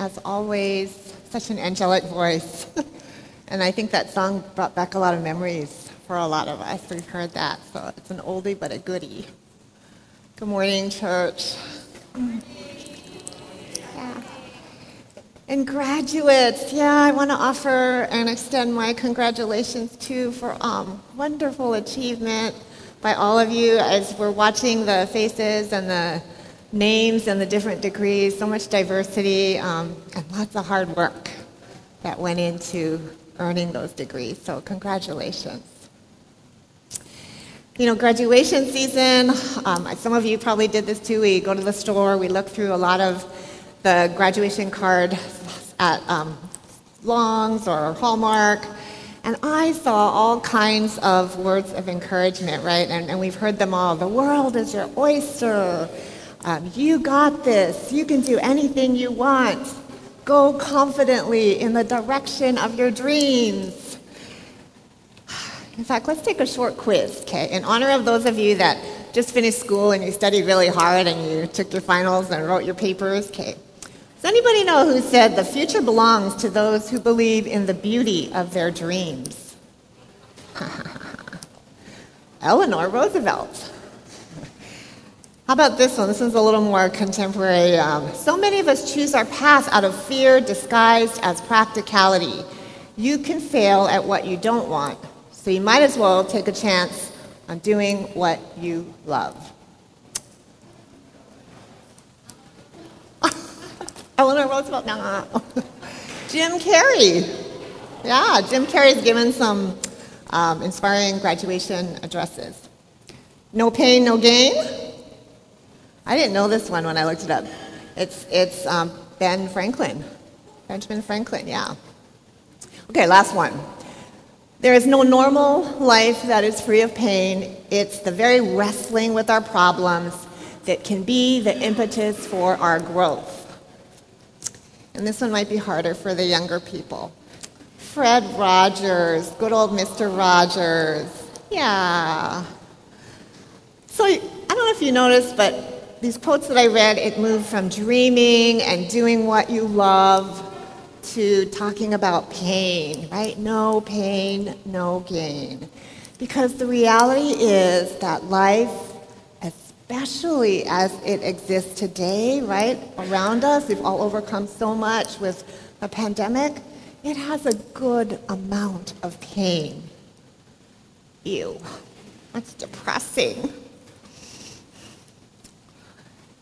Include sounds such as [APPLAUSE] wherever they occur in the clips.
as always, such an angelic voice. [LAUGHS] and I think that song brought back a lot of memories for a lot of us. We've heard that, so it's an oldie but a goodie. Good morning, church. Yeah. And graduates, yeah, I want to offer and extend my congratulations too for um, wonderful achievement by all of you as we're watching the faces and the names and the different degrees, so much diversity um, and lots of hard work that went into earning those degrees. So, congratulations. You know, graduation season, um, some of you probably did this too. We go to the store, we look through a lot of the graduation card at um, Longs or Hallmark. And I saw all kinds of words of encouragement, right? And, and we've heard them all. The world is your oyster. Um, you got this. You can do anything you want. Go confidently in the direction of your dreams. In fact, let's take a short quiz, okay? In honor of those of you that just finished school and you studied really hard and you took your finals and wrote your papers, okay? Does anybody know who said the future belongs to those who believe in the beauty of their dreams? [LAUGHS] Eleanor Roosevelt. How about this one? This one's a little more contemporary. Um, so many of us choose our path out of fear disguised as practicality. You can fail at what you don't want, so you might as well take a chance on doing what you love. [LAUGHS] Eleanor Roosevelt, no. [LAUGHS] Jim Carrey. Yeah, Jim Carrey's given some um, inspiring graduation addresses. No pain, no gain. I didn't know this one when I looked it up. It's, it's um, Ben Franklin. Benjamin Franklin, yeah. Okay, last one. There is no normal life that is free of pain. It's the very wrestling with our problems that can be the impetus for our growth. And this one might be harder for the younger people. Fred Rogers, good old Mr. Rogers. Yeah. So I don't know if you noticed, but these quotes that I read, it moved from dreaming and doing what you love to talking about pain, right? No pain, no gain. Because the reality is that life, especially as it exists today, right, around us, we've all overcome so much with a pandemic, it has a good amount of pain. Ew, that's depressing.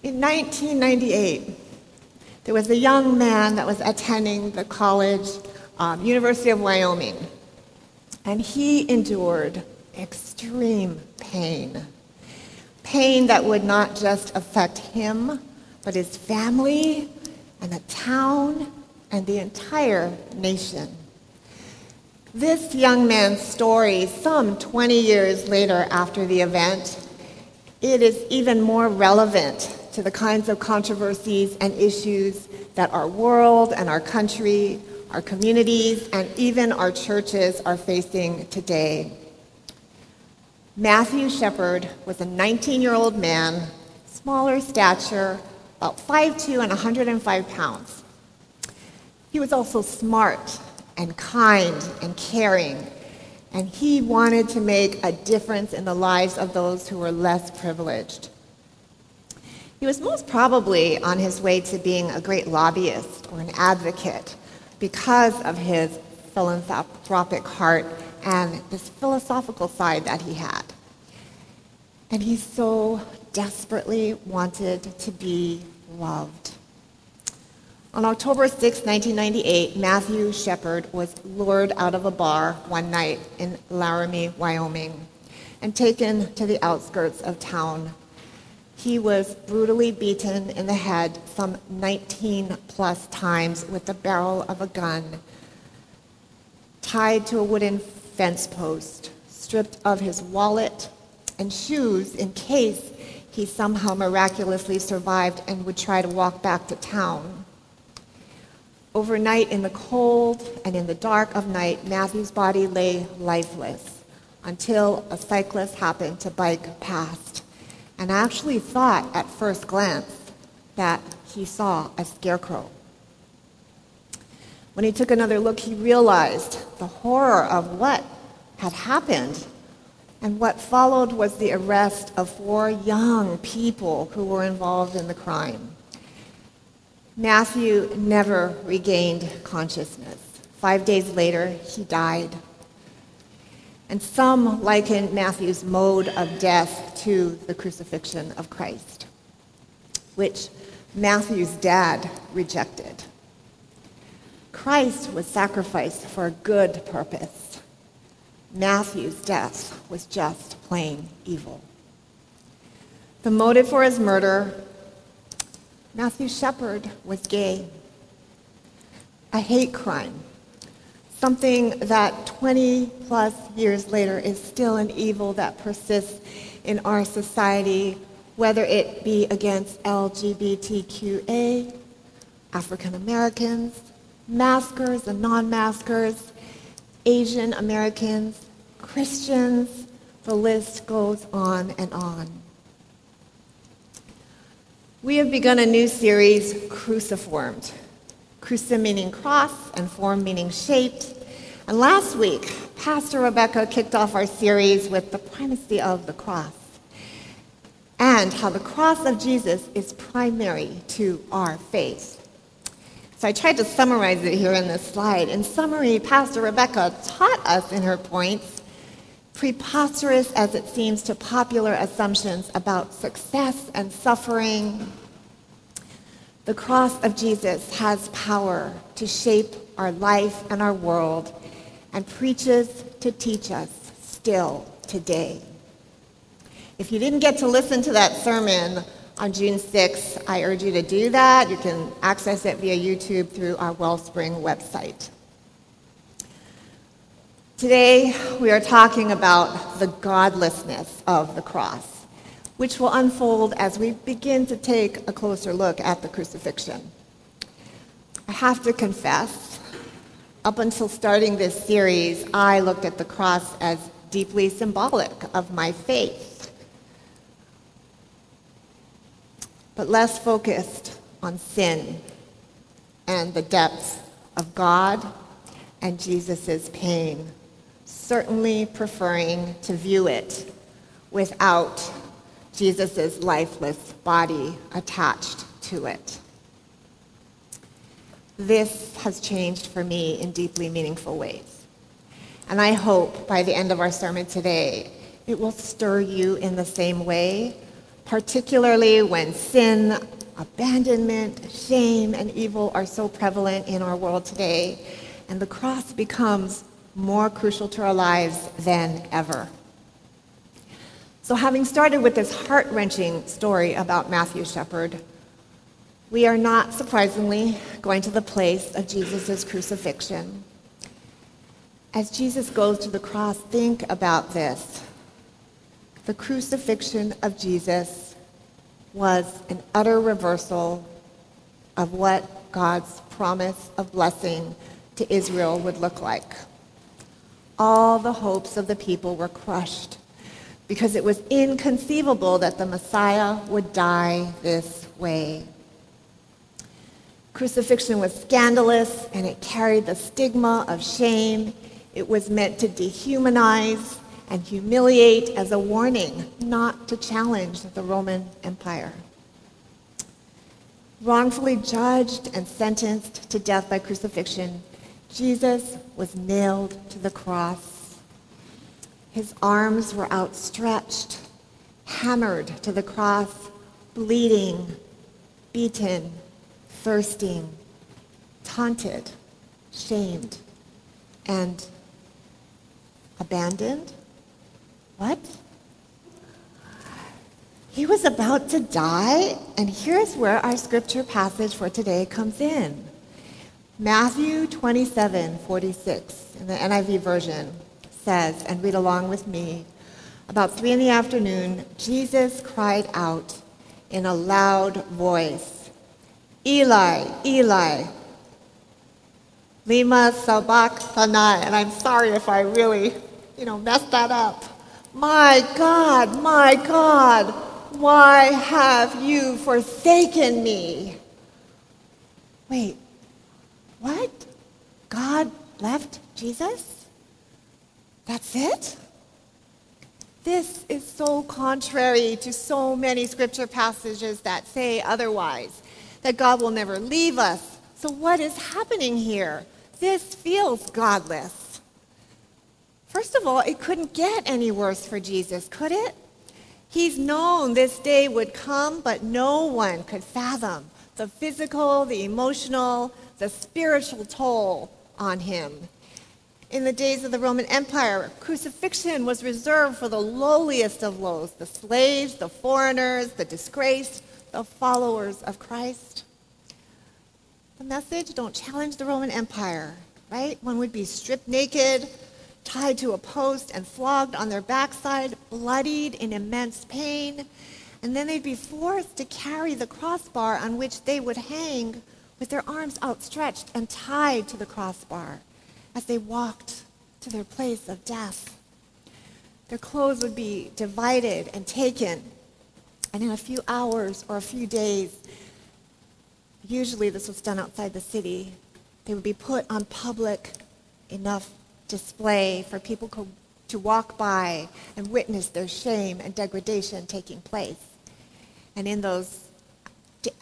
In 1998, there was a young man that was attending the college, um, University of Wyoming, and he endured extreme pain. Pain that would not just affect him, but his family and the town and the entire nation. This young man's story, some 20 years later after the event, it is even more relevant to the kinds of controversies and issues that our world and our country, our communities, and even our churches are facing today. Matthew Shepard was a 19 year old man, smaller stature, about 5'2 and 105 pounds. He was also smart and kind and caring, and he wanted to make a difference in the lives of those who were less privileged. He was most probably on his way to being a great lobbyist or an advocate because of his philanthropic heart and this philosophical side that he had. And he so desperately wanted to be loved. On October 6, 1998, Matthew Shepard was lured out of a bar one night in Laramie, Wyoming, and taken to the outskirts of town he was brutally beaten in the head some 19 plus times with the barrel of a gun, tied to a wooden fence post, stripped of his wallet and shoes in case he somehow miraculously survived and would try to walk back to town. Overnight, in the cold and in the dark of night, Matthew's body lay lifeless until a cyclist happened to bike past and actually thought at first glance that he saw a scarecrow. When he took another look, he realized the horror of what had happened. And what followed was the arrest of four young people who were involved in the crime. Matthew never regained consciousness. Five days later, he died. And some liken Matthew's mode of death to the crucifixion of Christ, which Matthew's dad rejected. Christ was sacrificed for a good purpose. Matthew's death was just plain evil. The motive for his murder Matthew Shepard was gay. A hate crime something that 20 plus years later is still an evil that persists in our society, whether it be against LGBTQA, African Americans, maskers and non maskers, Asian Americans, Christians, the list goes on and on. We have begun a new series, Cruciformed Cruci meaning cross and form meaning shaped. And last week, Pastor Rebecca kicked off our series with the primacy of the cross and how the cross of Jesus is primary to our faith. So I tried to summarize it here in this slide. In summary, Pastor Rebecca taught us in her points, preposterous as it seems to popular assumptions about success and suffering, the cross of Jesus has power to shape our life and our world and preaches to teach us still today. If you didn't get to listen to that sermon on June 6th, I urge you to do that. You can access it via YouTube through our Wellspring website. Today, we are talking about the godlessness of the cross which will unfold as we begin to take a closer look at the crucifixion. I have to confess, up until starting this series, I looked at the cross as deeply symbolic of my faith, but less focused on sin and the depths of God and Jesus' pain, certainly preferring to view it without Jesus' lifeless body attached to it. This has changed for me in deeply meaningful ways. And I hope by the end of our sermon today, it will stir you in the same way, particularly when sin, abandonment, shame, and evil are so prevalent in our world today, and the cross becomes more crucial to our lives than ever. So, having started with this heart wrenching story about Matthew Shepard, we are not surprisingly going to the place of Jesus' crucifixion. As Jesus goes to the cross, think about this. The crucifixion of Jesus was an utter reversal of what God's promise of blessing to Israel would look like. All the hopes of the people were crushed because it was inconceivable that the Messiah would die this way. Crucifixion was scandalous and it carried the stigma of shame. It was meant to dehumanize and humiliate as a warning not to challenge the Roman Empire. Wrongfully judged and sentenced to death by crucifixion, Jesus was nailed to the cross his arms were outstretched, hammered to the cross, bleeding, beaten, thirsting, taunted, shamed, and abandoned? What? He was about to die, and here's where our scripture passage for today comes in. Matthew 27 46 in the NIV version says, and read along with me, about three in the afternoon, Jesus cried out in a loud voice, Eli, Eli, lema sabachthani. And I'm sorry if I really, you know, messed that up. My God, my God, why have you forsaken me? Wait, what? God left Jesus? That's it? This is so contrary to so many scripture passages that say otherwise, that God will never leave us. So, what is happening here? This feels godless. First of all, it couldn't get any worse for Jesus, could it? He's known this day would come, but no one could fathom the physical, the emotional, the spiritual toll on him. In the days of the Roman Empire, crucifixion was reserved for the lowliest of lows the slaves, the foreigners, the disgraced, the followers of Christ. The message don't challenge the Roman Empire, right? One would be stripped naked, tied to a post, and flogged on their backside, bloodied in immense pain. And then they'd be forced to carry the crossbar on which they would hang with their arms outstretched and tied to the crossbar as they walked to their place of death. Their clothes would be divided and taken, and in a few hours or a few days, usually this was done outside the city, they would be put on public enough display for people to walk by and witness their shame and degradation taking place. And in those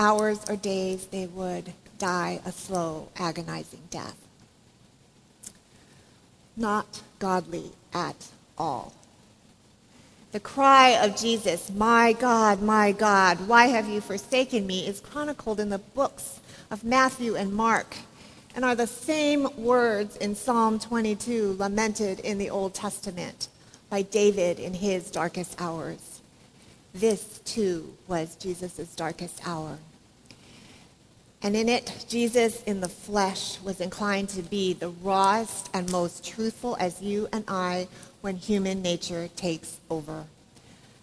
hours or days, they would die a slow, agonizing death not godly at all. The cry of Jesus, My God, my God, why have you forsaken me, is chronicled in the books of Matthew and Mark and are the same words in Psalm 22 lamented in the Old Testament by David in his darkest hours. This, too, was Jesus' darkest hour. And in it, Jesus in the flesh was inclined to be the rawest and most truthful as you and I when human nature takes over.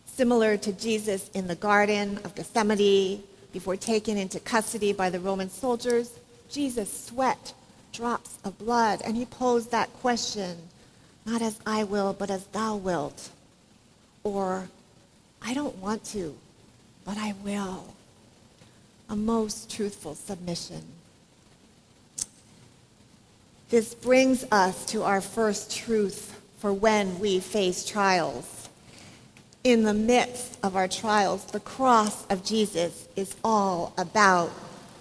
Similar to Jesus in the Garden of Gethsemane, before taken into custody by the Roman soldiers, Jesus sweat drops of blood, and he posed that question, not as I will, but as thou wilt. Or, I don't want to, but I will a most truthful submission. This brings us to our first truth for when we face trials. In the midst of our trials, the cross of Jesus is all about,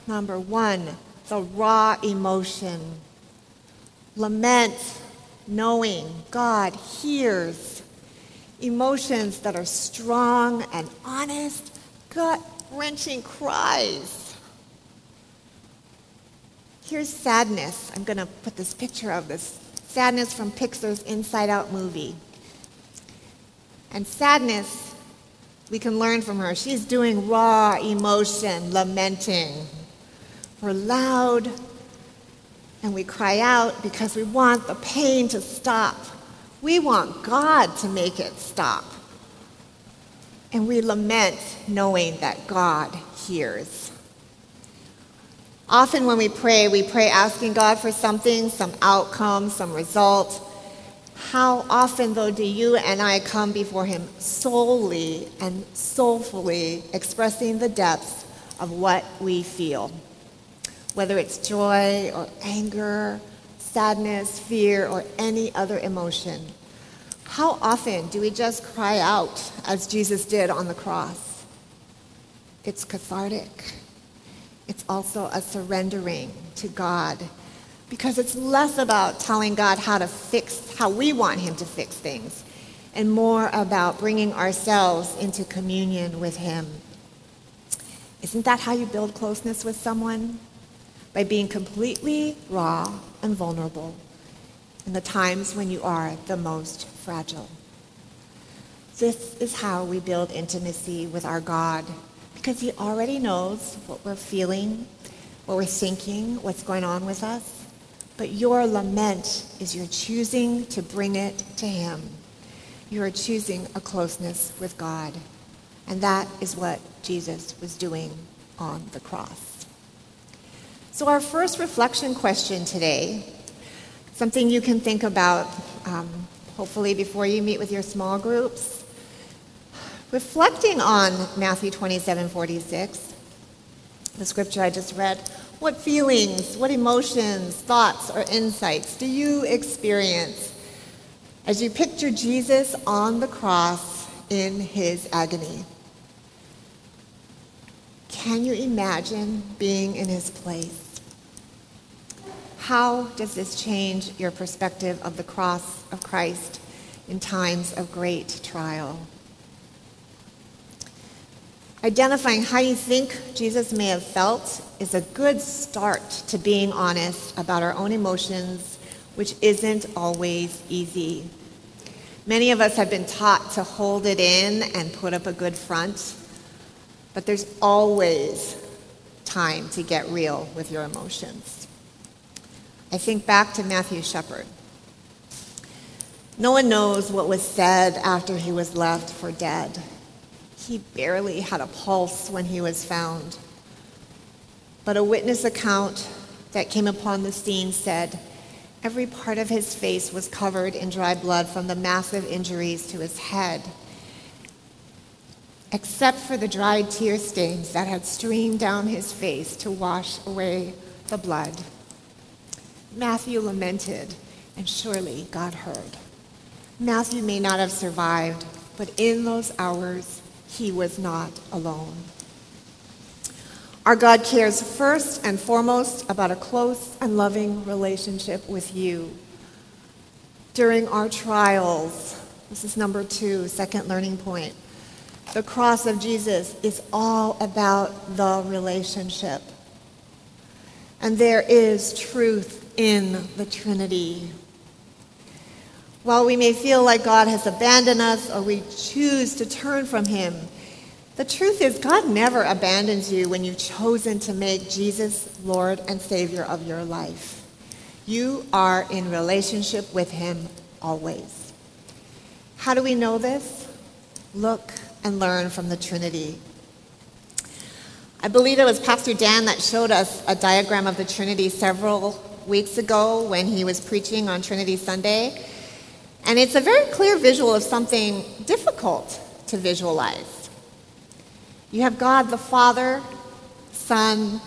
number one, the raw emotion. Lament, knowing God hears. Emotions that are strong and honest, gut wrenching cries. Here's sadness. I'm going to put this picture of this sadness from Pixar's Inside Out movie. And sadness, we can learn from her. She's doing raw emotion, lamenting. We're loud and we cry out because we want the pain to stop. We want God to make it stop. And we lament knowing that God hears. Often when we pray, we pray asking God for something, some outcome, some result. How often, though, do you and I come before Him solely and soulfully expressing the depths of what we feel? Whether it's joy or anger, sadness, fear, or any other emotion. How often do we just cry out as Jesus did on the cross? It's cathartic. It's also a surrendering to God because it's less about telling God how to fix, how we want Him to fix things, and more about bringing ourselves into communion with Him. Isn't that how you build closeness with someone? By being completely raw and vulnerable in the times when you are the most fragile. This is how we build intimacy with our God because He already knows what we're feeling, what we're thinking, what's going on with us. But your lament is your choosing to bring it to Him. You are choosing a closeness with God. And that is what Jesus was doing on the cross. So, our first reflection question today something you can think about, um, hopefully, before you meet with your small groups. Reflecting on Matthew 27 46, the scripture I just read, What feelings, what emotions, thoughts, or insights do you experience as you picture Jesus on the cross in his agony? Can you imagine being in his place? How does this change your perspective of the cross of Christ in times of great trial? Identifying how you think Jesus may have felt is a good start to being honest about our own emotions, which isn't always easy. Many of us have been taught to hold it in and put up a good front, but there's always time to get real with your emotions. I think back to Matthew Shepard. No one knows what was said after he was left for dead. He barely had a pulse when he was found. But a witness account that came upon the scene said every part of his face was covered in dry blood from the massive injuries to his head, except for the dried tear stains that had streamed down his face to wash away the blood. Matthew lamented, and surely God heard. Matthew may not have survived, but in those hours, he was not alone. Our God cares first and foremost about a close and loving relationship with you. During our trials, this is number two, second learning point. The cross of Jesus is all about the relationship. And there is truth in the Trinity. While we may feel like God has abandoned us or we choose to turn from Him, the truth is, God never abandons you when you've chosen to make Jesus Lord and Savior of your life. You are in relationship with Him always. How do we know this? Look and learn from the Trinity. I believe it was Pastor Dan that showed us a diagram of the Trinity several weeks ago when he was preaching on Trinity Sunday. And it's a very clear visual of something difficult to visualize. You have God the Father, Son,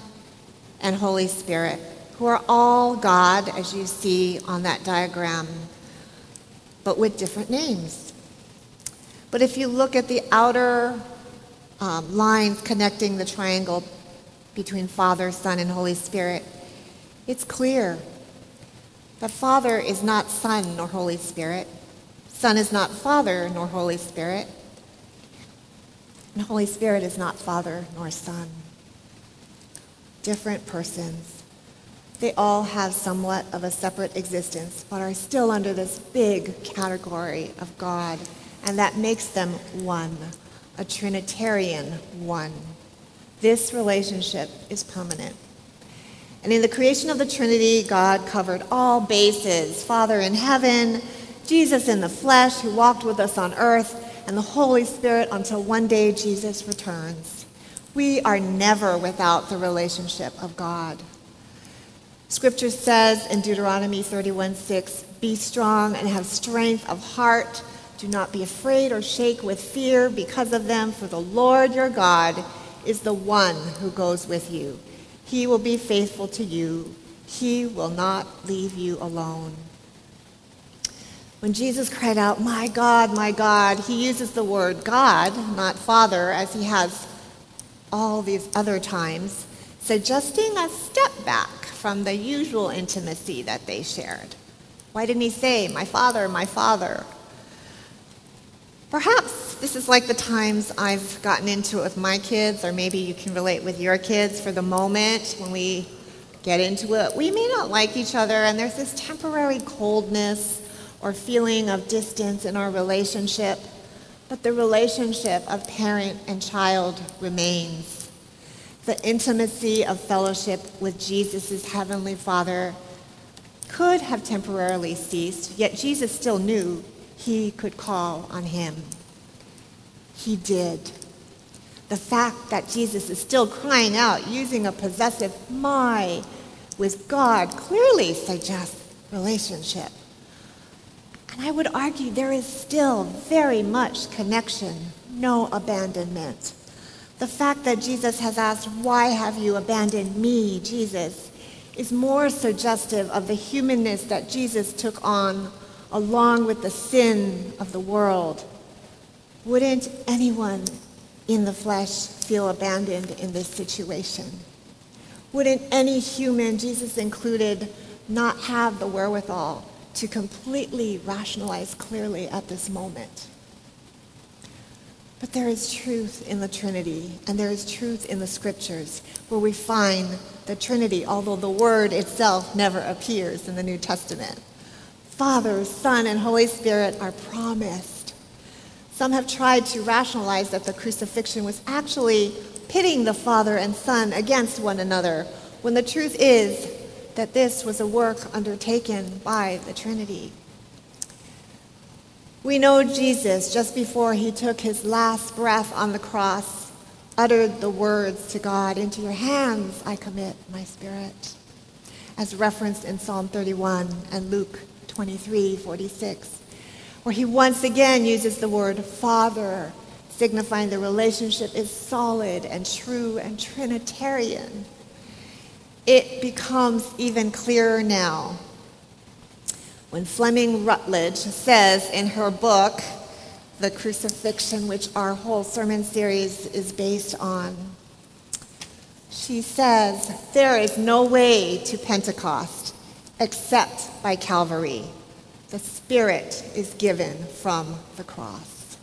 and Holy Spirit, who are all God, as you see on that diagram, but with different names. But if you look at the outer um, lines connecting the triangle between Father, Son, and Holy Spirit, it's clear that Father is not Son nor Holy Spirit. Son is not Father nor Holy Spirit. And Holy Spirit is not Father nor Son. Different persons. They all have somewhat of a separate existence, but are still under this big category of God, and that makes them one, a Trinitarian one. This relationship is permanent. And in the creation of the Trinity, God covered all bases Father in heaven, Jesus in the flesh, who walked with us on earth, and the Holy Spirit until one day Jesus returns. We are never without the relationship of God. Scripture says in Deuteronomy 31 6, Be strong and have strength of heart. Do not be afraid or shake with fear because of them, for the Lord your God is the one who goes with you. He will be faithful to you. He will not leave you alone. When Jesus cried out, My God, my God, he uses the word God, not Father, as he has all these other times, suggesting a step back from the usual intimacy that they shared. Why didn't he say, My Father, my Father? Perhaps this is like the times I've gotten into it with my kids, or maybe you can relate with your kids for the moment when we get into it. We may not like each other, and there's this temporary coldness or feeling of distance in our relationship, but the relationship of parent and child remains. The intimacy of fellowship with Jesus' Heavenly Father could have temporarily ceased, yet Jesus still knew he could call on him. He did. The fact that Jesus is still crying out using a possessive my with God clearly suggests relationship. And I would argue there is still very much connection, no abandonment. The fact that Jesus has asked, Why have you abandoned me, Jesus, is more suggestive of the humanness that Jesus took on along with the sin of the world. Wouldn't anyone in the flesh feel abandoned in this situation? Wouldn't any human, Jesus included, not have the wherewithal to completely rationalize clearly at this moment? But there is truth in the Trinity, and there is truth in the Scriptures, where we find the Trinity, although the Word itself never appears in the New Testament. Father, Son, and Holy Spirit are promised. Some have tried to rationalize that the crucifixion was actually pitting the Father and Son against one another, when the truth is that this was a work undertaken by the Trinity. We know Jesus, just before he took his last breath on the cross, uttered the words to God, Into your hands I commit my spirit, as referenced in Psalm 31 and Luke 23 46, where he once again uses the word Father, signifying the relationship is solid and true and Trinitarian. It becomes even clearer now when Fleming Rutledge says in her book, The Crucifixion, which our whole sermon series is based on, she says, There is no way to Pentecost except by Calvary. The Spirit is given from the cross.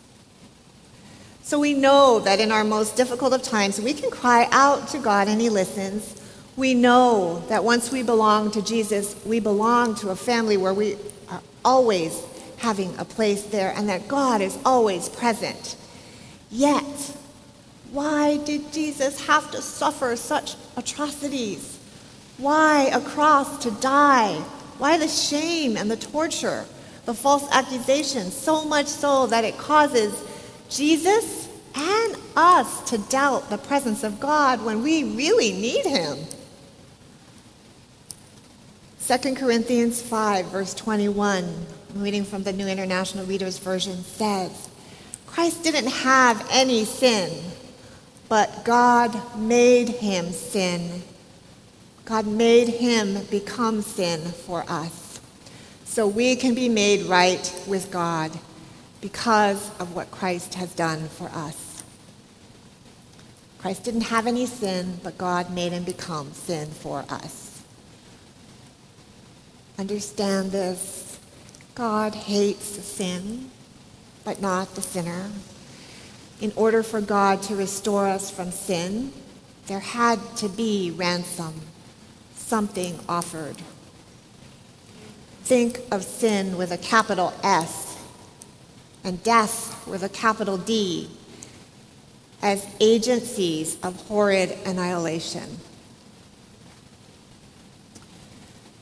So we know that in our most difficult of times, we can cry out to God and He listens. We know that once we belong to Jesus, we belong to a family where we are always having a place there and that God is always present. Yet, why did Jesus have to suffer such atrocities? Why a cross to die? Why the shame and the torture, the false accusations, so much so that it causes Jesus and us to doubt the presence of God when we really need Him? 2 Corinthians 5, verse 21, reading from the New International Reader's Version, says, Christ didn't have any sin, but God made him sin God made him become sin for us so we can be made right with God because of what Christ has done for us. Christ didn't have any sin, but God made him become sin for us. Understand this. God hates sin, but not the sinner. In order for God to restore us from sin, there had to be ransom something offered. Think of sin with a capital S and death with a capital D as agencies of horrid annihilation.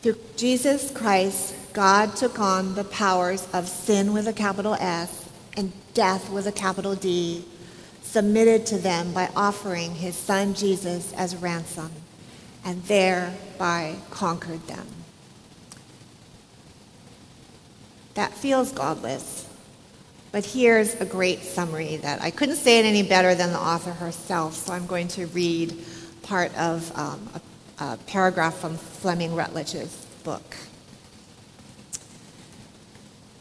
Through Jesus Christ, God took on the powers of sin with a capital S and death with a capital D, submitted to them by offering his son Jesus as ransom and thereby conquered them. That feels godless. But here's a great summary that I couldn't say it any better than the author herself, so I'm going to read part of um, a, a paragraph from Fleming Rutledge's book.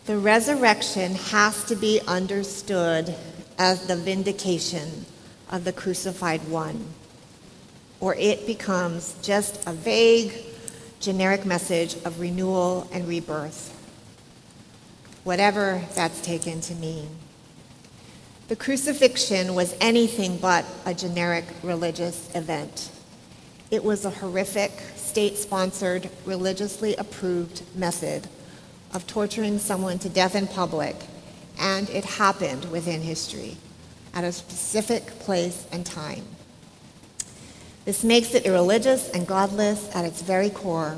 The resurrection has to be understood as the vindication of the crucified one or it becomes just a vague, generic message of renewal and rebirth, whatever that's taken to mean. The crucifixion was anything but a generic religious event. It was a horrific, state sponsored, religiously approved method of torturing someone to death in public, and it happened within history at a specific place and time. This makes it irreligious and godless at its very core.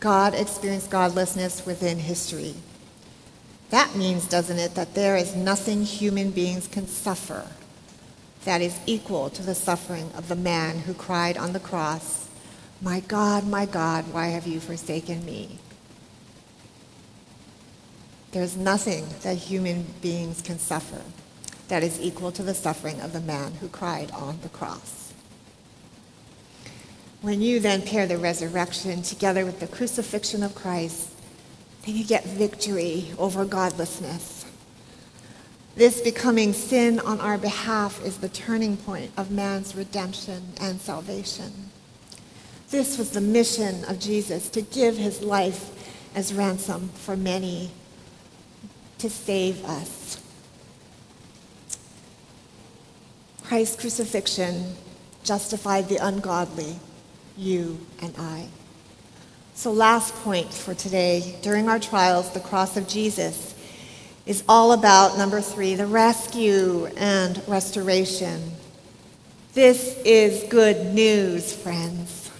God experienced godlessness within history. That means, doesn't it, that there is nothing human beings can suffer that is equal to the suffering of the man who cried on the cross, My God, my God, why have you forsaken me? There's nothing that human beings can suffer that is equal to the suffering of the man who cried on the cross. When you then pair the resurrection together with the crucifixion of Christ, then you get victory over godlessness. This becoming sin on our behalf is the turning point of man's redemption and salvation. This was the mission of Jesus to give his life as ransom for many, to save us. Christ's crucifixion justified the ungodly, you and I. So, last point for today. During our trials, the cross of Jesus is all about, number three, the rescue and restoration. This is good news, friends.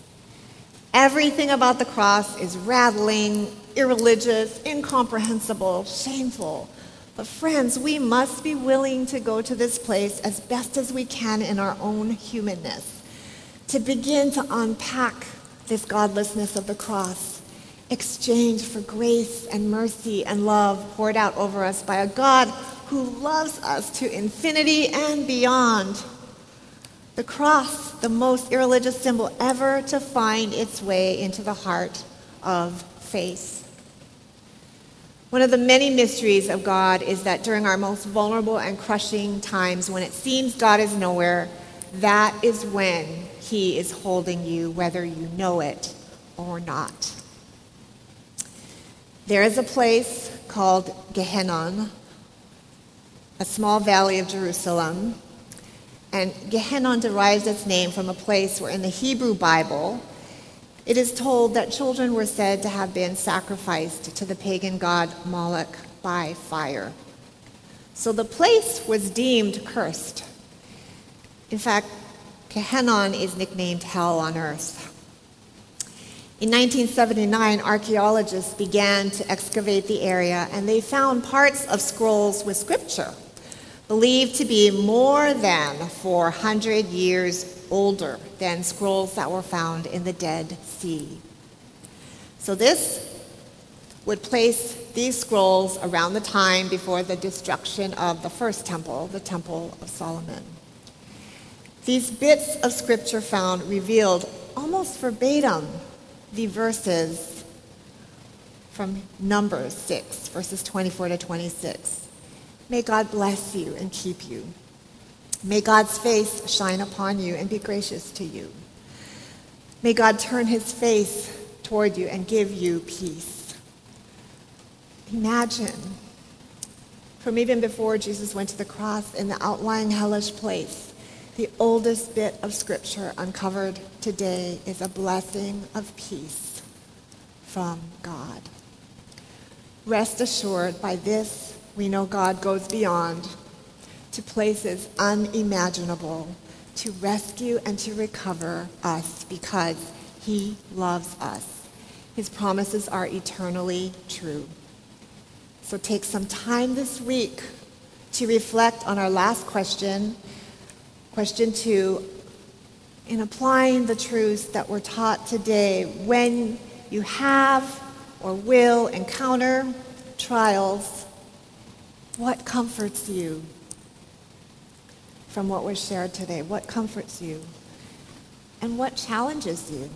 Everything about the cross is rattling, irreligious, incomprehensible, shameful. But, friends, we must be willing to go to this place as best as we can in our own humanness, to begin to unpack this godlessness of the cross, exchanged for grace and mercy and love poured out over us by a God who loves us to infinity and beyond. The cross, the most irreligious symbol ever to find its way into the heart of faith. One of the many mysteries of God is that during our most vulnerable and crushing times, when it seems God is nowhere, that is when He is holding you, whether you know it or not. There is a place called Gehenna, a small valley of Jerusalem. And Gehenna derives its name from a place where in the Hebrew Bible, it is told that children were said to have been sacrificed to the pagan god Moloch by fire. So the place was deemed cursed. In fact, Gehenna is nicknamed hell on earth. In 1979, archaeologists began to excavate the area and they found parts of scrolls with scripture, believed to be more than 400 years older than scrolls that were found in the Dead Sea. So, this would place these scrolls around the time before the destruction of the first temple, the Temple of Solomon. These bits of scripture found revealed almost verbatim the verses from Numbers 6, verses 24 to 26. May God bless you and keep you. May God's face shine upon you and be gracious to you. May God turn his face toward you and give you peace. Imagine, from even before Jesus went to the cross in the outlying hellish place, the oldest bit of scripture uncovered today is a blessing of peace from God. Rest assured, by this we know God goes beyond to places unimaginable to rescue and to recover us because he loves us. His promises are eternally true. So take some time this week to reflect on our last question Question two, in applying the truths that were taught today, when you have or will encounter trials, what comforts you from what was shared today? What comforts you? And what challenges you?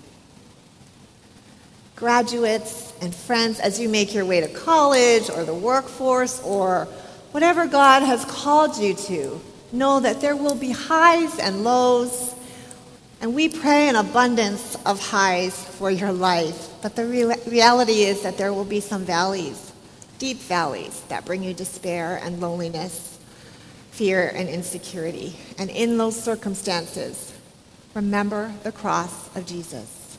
Graduates and friends, as you make your way to college or the workforce or whatever God has called you to, know that there will be highs and lows, and we pray an abundance of highs for your life. But the re- reality is that there will be some valleys, deep valleys, that bring you despair and loneliness, fear and insecurity. And in those circumstances, remember the cross of Jesus.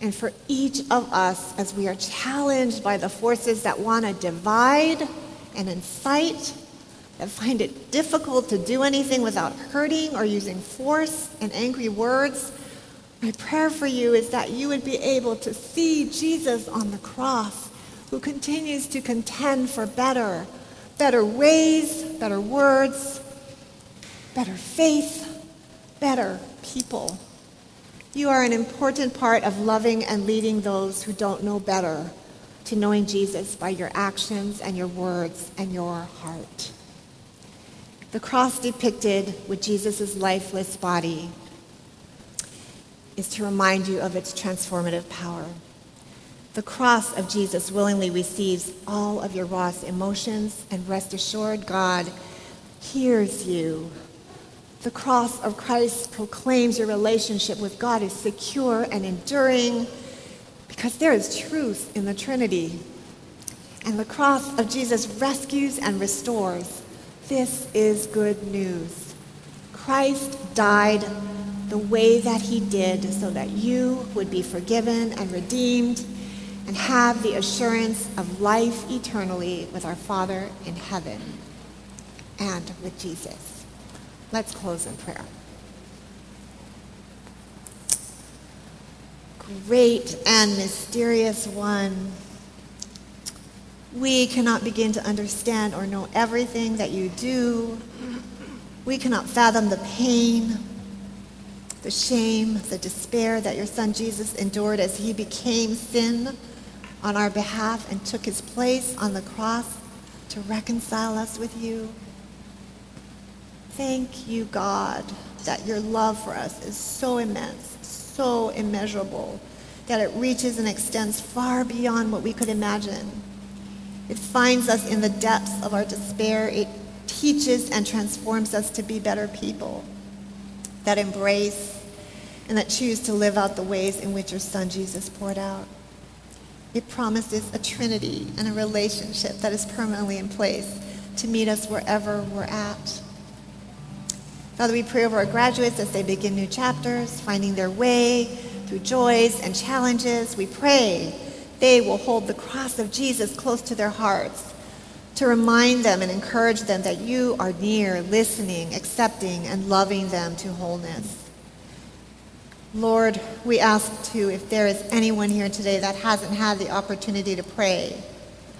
And for each of us, as we are challenged by the forces that want to divide and incite that find it difficult to do anything without hurting or using force and angry words, my prayer for you is that you would be able to see Jesus on the cross, who continues to contend for better, better ways, better words, better faith, better people. You are an important part of loving and leading those who don't know better to knowing Jesus by your actions and your words and your heart. The cross depicted with Jesus' lifeless body is to remind you of its transformative power. The cross of Jesus willingly receives all of your raw emotions, and rest assured, God hears you. The cross of Christ proclaims your relationship with God is secure and enduring because there is truth in the Trinity. And the cross of Jesus rescues and restores. This is good news. Christ died the way that he did so that you would be forgiven and redeemed and have the assurance of life eternally with our Father in heaven and with Jesus. Let's close in prayer. Great and mysterious one, we cannot begin to understand or know everything that you do. We cannot fathom the pain, the shame, the despair that your son Jesus endured as he became sin on our behalf and took his place on the cross to reconcile us with you. Thank you, God, that your love for us is so immense, so immeasurable, that it reaches and extends far beyond what we could imagine. It finds us in the depths of our despair. It teaches and transforms us to be better people that embrace and that choose to live out the ways in which your son Jesus poured out. It promises a trinity and a relationship that is permanently in place to meet us wherever we're at. Father, we pray over our graduates as they begin new chapters, finding their way through joys and challenges. We pray they will hold the cross of Jesus close to their hearts to remind them and encourage them that you are near, listening, accepting, and loving them to wholeness. Lord, we ask too if there is anyone here today that hasn't had the opportunity to pray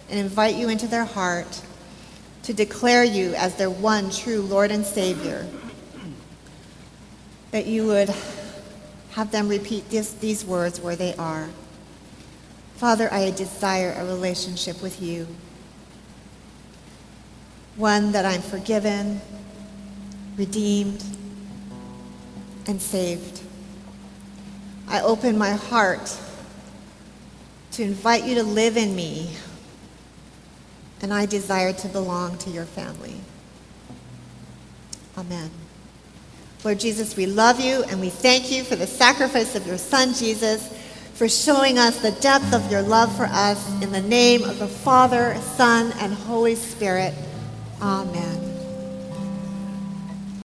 and invite you into their heart to declare you as their one true Lord and Savior, that you would have them repeat this, these words where they are. Father, I desire a relationship with you, one that I'm forgiven, redeemed, and saved. I open my heart to invite you to live in me, and I desire to belong to your family. Amen. Lord Jesus, we love you and we thank you for the sacrifice of your Son, Jesus, for showing us the depth of your love for us. In the name of the Father, Son, and Holy Spirit. Amen.